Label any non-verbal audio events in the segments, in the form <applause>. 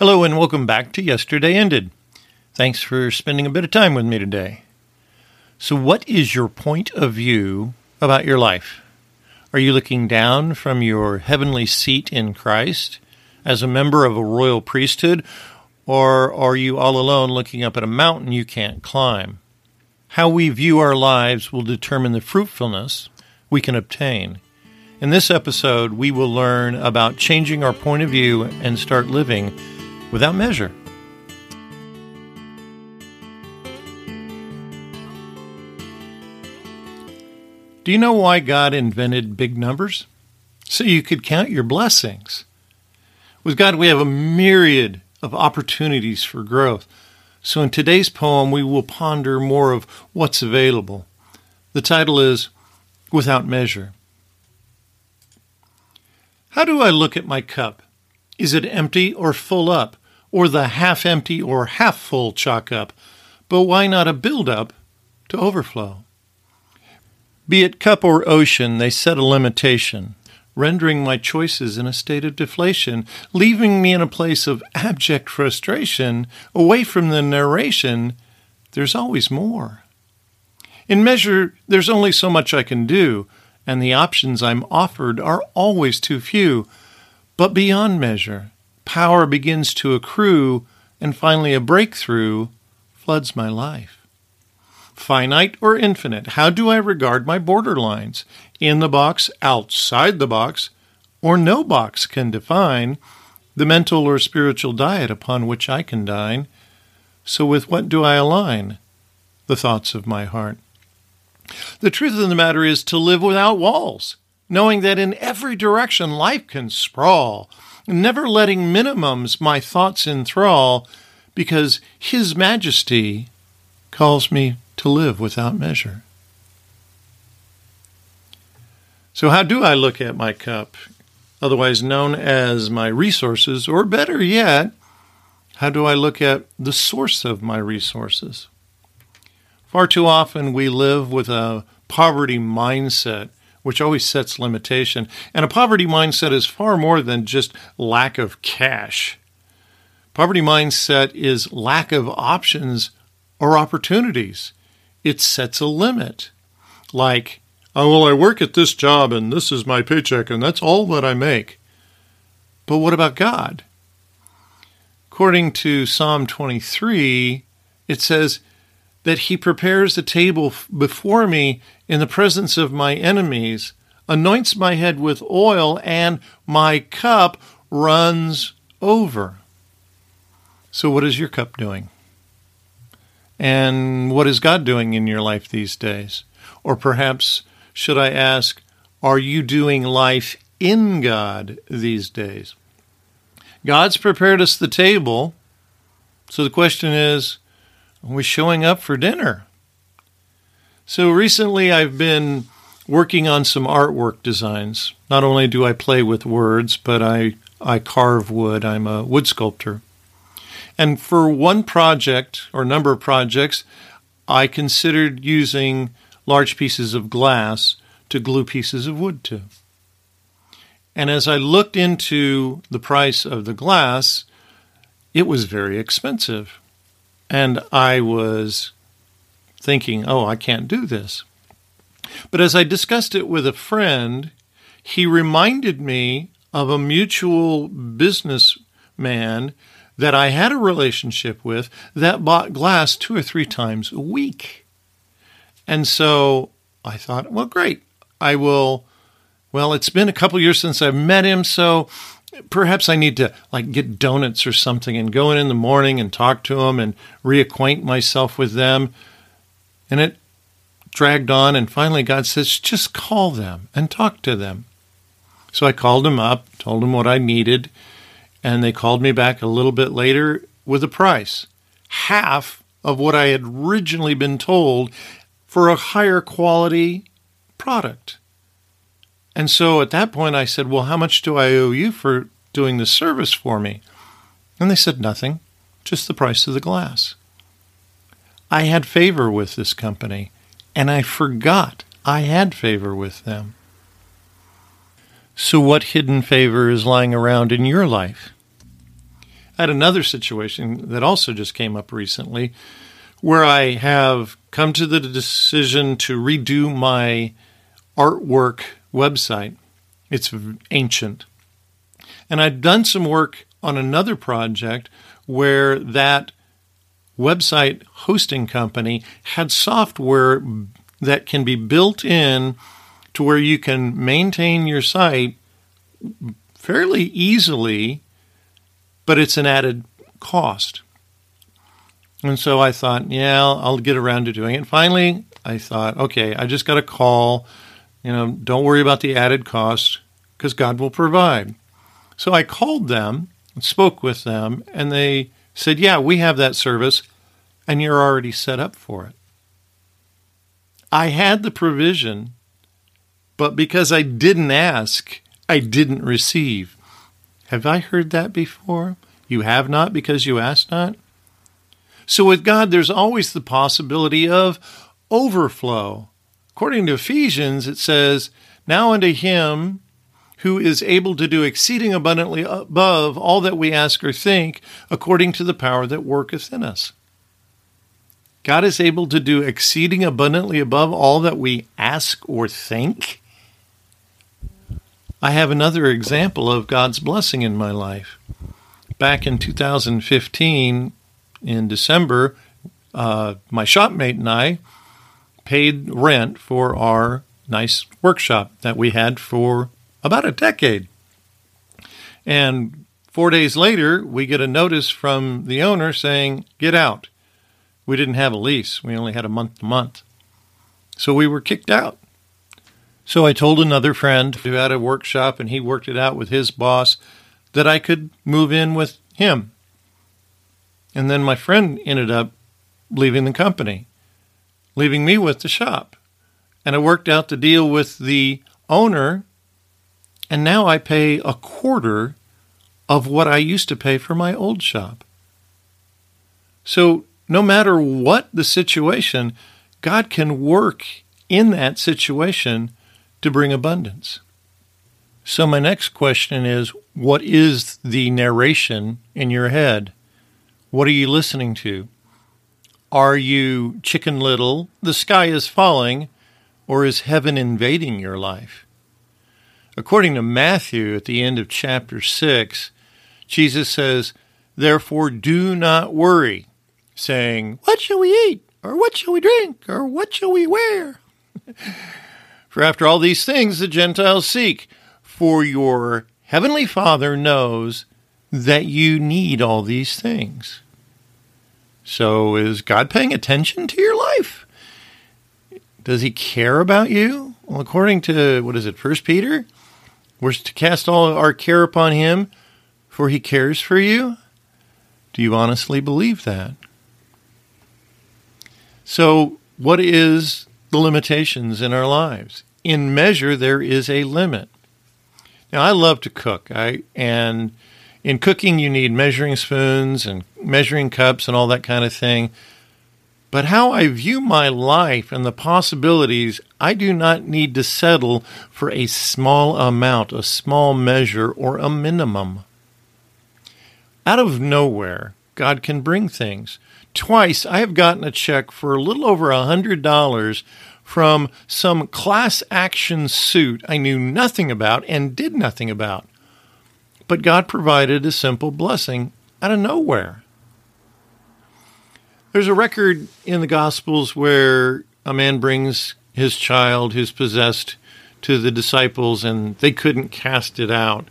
Hello, and welcome back to Yesterday Ended. Thanks for spending a bit of time with me today. So, what is your point of view about your life? Are you looking down from your heavenly seat in Christ as a member of a royal priesthood, or are you all alone looking up at a mountain you can't climb? How we view our lives will determine the fruitfulness we can obtain. In this episode, we will learn about changing our point of view and start living without measure. Do you know why God invented big numbers? So you could count your blessings. With God, we have a myriad of opportunities for growth. So in today's poem, we will ponder more of what's available. The title is Without Measure. How do I look at my cup? Is it empty or full up? Or the half empty or half full chalk up? But why not a build up to overflow? Be it cup or ocean, they set a limitation, rendering my choices in a state of deflation, leaving me in a place of abject frustration, away from the narration, there's always more. In measure, there's only so much I can do, and the options I'm offered are always too few. But beyond measure, power begins to accrue, and finally a breakthrough floods my life finite or infinite? How do I regard my borderlines? In the box, outside the box, or no box can define the mental or spiritual diet upon which I can dine. So, with what do I align? The thoughts of my heart. The truth of the matter is to live without walls, knowing that in every direction life can sprawl, never letting minimums my thoughts enthrall, because His Majesty calls me to live without measure. So, how do I look at my cup, otherwise known as my resources, or better yet, how do I look at the source of my resources? Far too often we live with a poverty mindset, which always sets limitation. And a poverty mindset is far more than just lack of cash. Poverty mindset is lack of options or opportunities it sets a limit. Like, oh, well, I work at this job and this is my paycheck and that's all that I make. But what about God? According to Psalm 23, it says that He prepares a table before me in the presence of my enemies, anoints my head with oil, and my cup runs over. So, what is your cup doing? And what is God doing in your life these days? Or perhaps, should I ask, are you doing life in God these days? God's prepared us the table. So the question is, are we showing up for dinner? So recently I've been working on some artwork designs. Not only do I play with words, but I, I carve wood. I'm a wood sculptor. And for one project or number of projects, I considered using large pieces of glass to glue pieces of wood to. And as I looked into the price of the glass, it was very expensive. And I was thinking, oh, I can't do this. But as I discussed it with a friend, he reminded me of a mutual businessman that I had a relationship with that bought glass two or three times a week. And so I thought, well, great. I will. Well, it's been a couple years since I've met him, so perhaps I need to like get donuts or something and go in in the morning and talk to him and reacquaint myself with them. And it dragged on, and finally God says, just call them and talk to them. So I called them up, told them what I needed, and they called me back a little bit later with a price half of what I had originally been told for a higher quality product. And so at that point, I said, Well, how much do I owe you for doing the service for me? And they said, Nothing, just the price of the glass. I had favor with this company, and I forgot I had favor with them. So, what hidden favor is lying around in your life? I had another situation that also just came up recently where I have come to the decision to redo my artwork website. It's ancient. And I'd done some work on another project where that website hosting company had software that can be built in to where you can maintain your site fairly easily, but it's an added cost. And so I thought, yeah, I'll get around to doing it. Finally, I thought, okay, I just got a call. You know, don't worry about the added cost because God will provide. So I called them, spoke with them, and they said, yeah, we have that service, and you're already set up for it. I had the provision, but because I didn't ask, I didn't receive. Have I heard that before? You have not because you asked not? So with God, there's always the possibility of overflow. According to Ephesians, it says, Now unto him who is able to do exceeding abundantly above all that we ask or think, according to the power that worketh in us. God is able to do exceeding abundantly above all that we ask or think. I have another example of God's blessing in my life. Back in 2015, in December, uh, my shopmate and I paid rent for our nice workshop that we had for about a decade. And four days later, we get a notice from the owner saying, Get out. We didn't have a lease, we only had a month to month. So we were kicked out. So I told another friend who had a workshop and he worked it out with his boss that I could move in with him. And then my friend ended up leaving the company, leaving me with the shop. And I worked out the deal with the owner, and now I pay a quarter of what I used to pay for my old shop. So, no matter what the situation, God can work in that situation to bring abundance. So, my next question is what is the narration in your head? What are you listening to? Are you chicken little, the sky is falling, or is heaven invading your life? According to Matthew, at the end of chapter 6, Jesus says, Therefore do not worry, saying, What shall we eat? Or what shall we drink? Or what shall we wear? <laughs> For after all these things the Gentiles seek, for your heavenly Father knows that you need all these things. So, is God paying attention to your life? Does he care about you? Well, according to what is it, First Peter, we're to cast all our care upon him, for he cares for you. Do you honestly believe that? So, what is the limitations in our lives? In measure, there is a limit. Now, I love to cook, I and in cooking, you need measuring spoons and measuring cups and all that kind of thing. But how I view my life and the possibilities, I do not need to settle for a small amount, a small measure, or a minimum. Out of nowhere, God can bring things. Twice I have gotten a check for a little over a hundred dollars from some class action suit I knew nothing about and did nothing about. But God provided a simple blessing out of nowhere. There's a record in the Gospels where a man brings his child who's possessed to the disciples and they couldn't cast it out.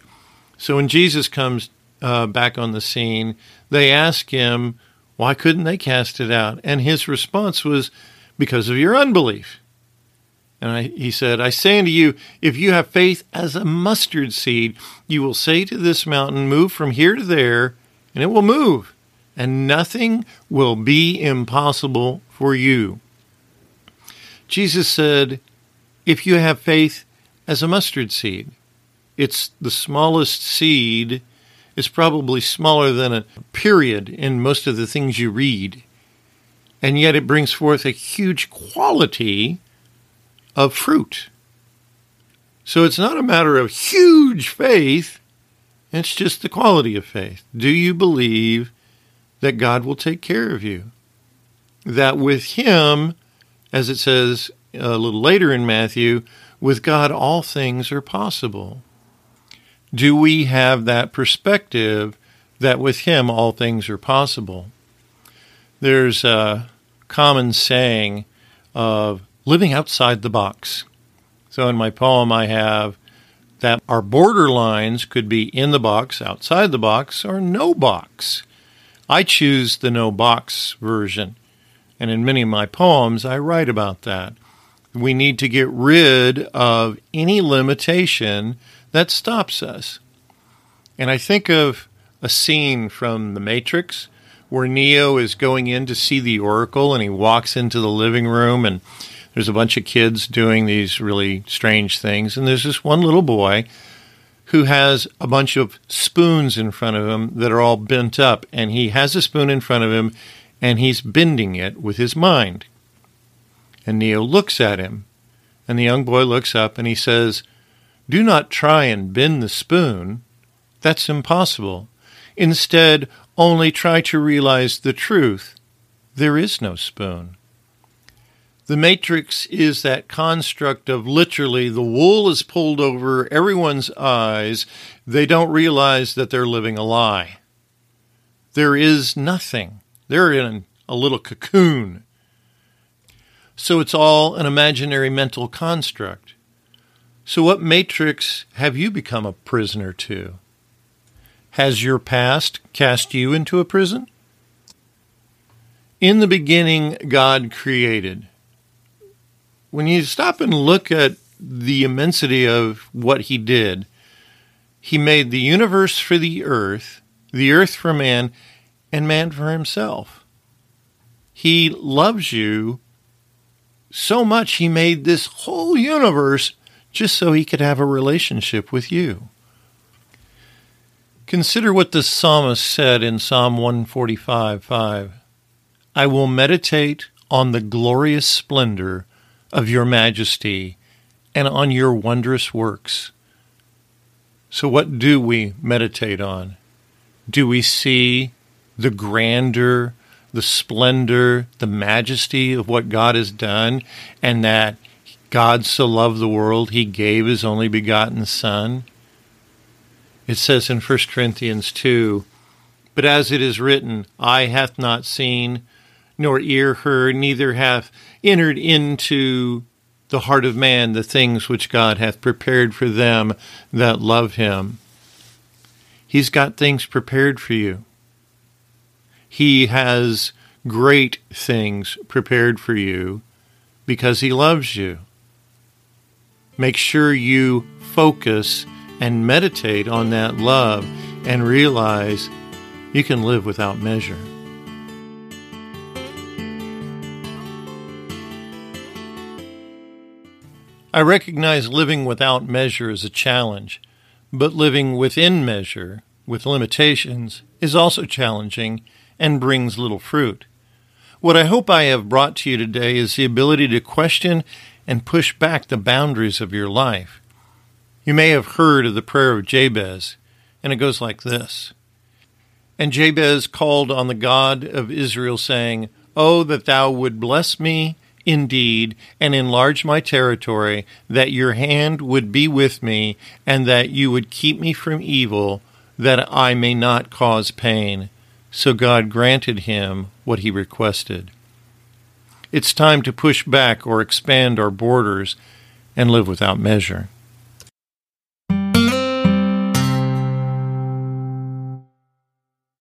So when Jesus comes uh, back on the scene, they ask him, why couldn't they cast it out? And his response was, because of your unbelief. And I, he said, I say unto you, if you have faith as a mustard seed, you will say to this mountain, Move from here to there, and it will move, and nothing will be impossible for you. Jesus said, If you have faith as a mustard seed, it's the smallest seed. It's probably smaller than a period in most of the things you read. And yet it brings forth a huge quality of fruit. So it's not a matter of huge faith, It's just the quality of faith. Do you believe that God will take care of you? That with Him, as it says a little later in Matthew, with God all things are possible. Do we have that perspective that with Him all things are possible? There's a common saying of living outside the box. So in my poem, I have that our borderlines could be in the box, outside the box, or no box. I choose the no box version. And in many of my poems, I write about that. We need to get rid of any limitation that stops us. And I think of a scene from The Matrix where Neo is going in to see the Oracle and he walks into the living room and there's a bunch of kids doing these really strange things. And there's this one little boy who has a bunch of spoons in front of him that are all bent up. And he has a spoon in front of him and he's bending it with his mind. And Neo looks at him. And the young boy looks up and he says, Do not try and bend the spoon. That's impossible. Instead, only try to realize the truth. There is no spoon. The matrix is that construct of literally the wool is pulled over everyone's eyes. They don't realize that they're living a lie. There is nothing. They're in a little cocoon. So it's all an imaginary mental construct. So, what matrix have you become a prisoner to? Has your past cast you into a prison? In the beginning, God created when you stop and look at the immensity of what he did, he made the universe for the earth, the earth for man, and man for himself. He loves you so much, he made this whole universe just so he could have a relationship with you. Consider what the psalmist said in Psalm 145 5. I will meditate on the glorious splendor of your majesty and on your wondrous works. So, what do we meditate on? Do we see the grandeur, the splendor, the majesty of what God has done, and that God so loved the world, he gave his only begotten Son? It says in 1 Corinthians 2 But as it is written, Eye hath not seen, nor ear heard, neither hath entered into the heart of man the things which God hath prepared for them that love him. He's got things prepared for you. He has great things prepared for you because he loves you. Make sure you focus and meditate on that love and realize you can live without measure. I recognize living without measure is a challenge, but living within measure, with limitations, is also challenging and brings little fruit. What I hope I have brought to you today is the ability to question and push back the boundaries of your life. You may have heard of the prayer of Jabez, and it goes like this And Jabez called on the God of Israel, saying, Oh, that thou would bless me indeed and enlarge my territory, that your hand would be with me, and that you would keep me from evil, that I may not cause pain. So God granted him what he requested. It's time to push back or expand our borders and live without measure.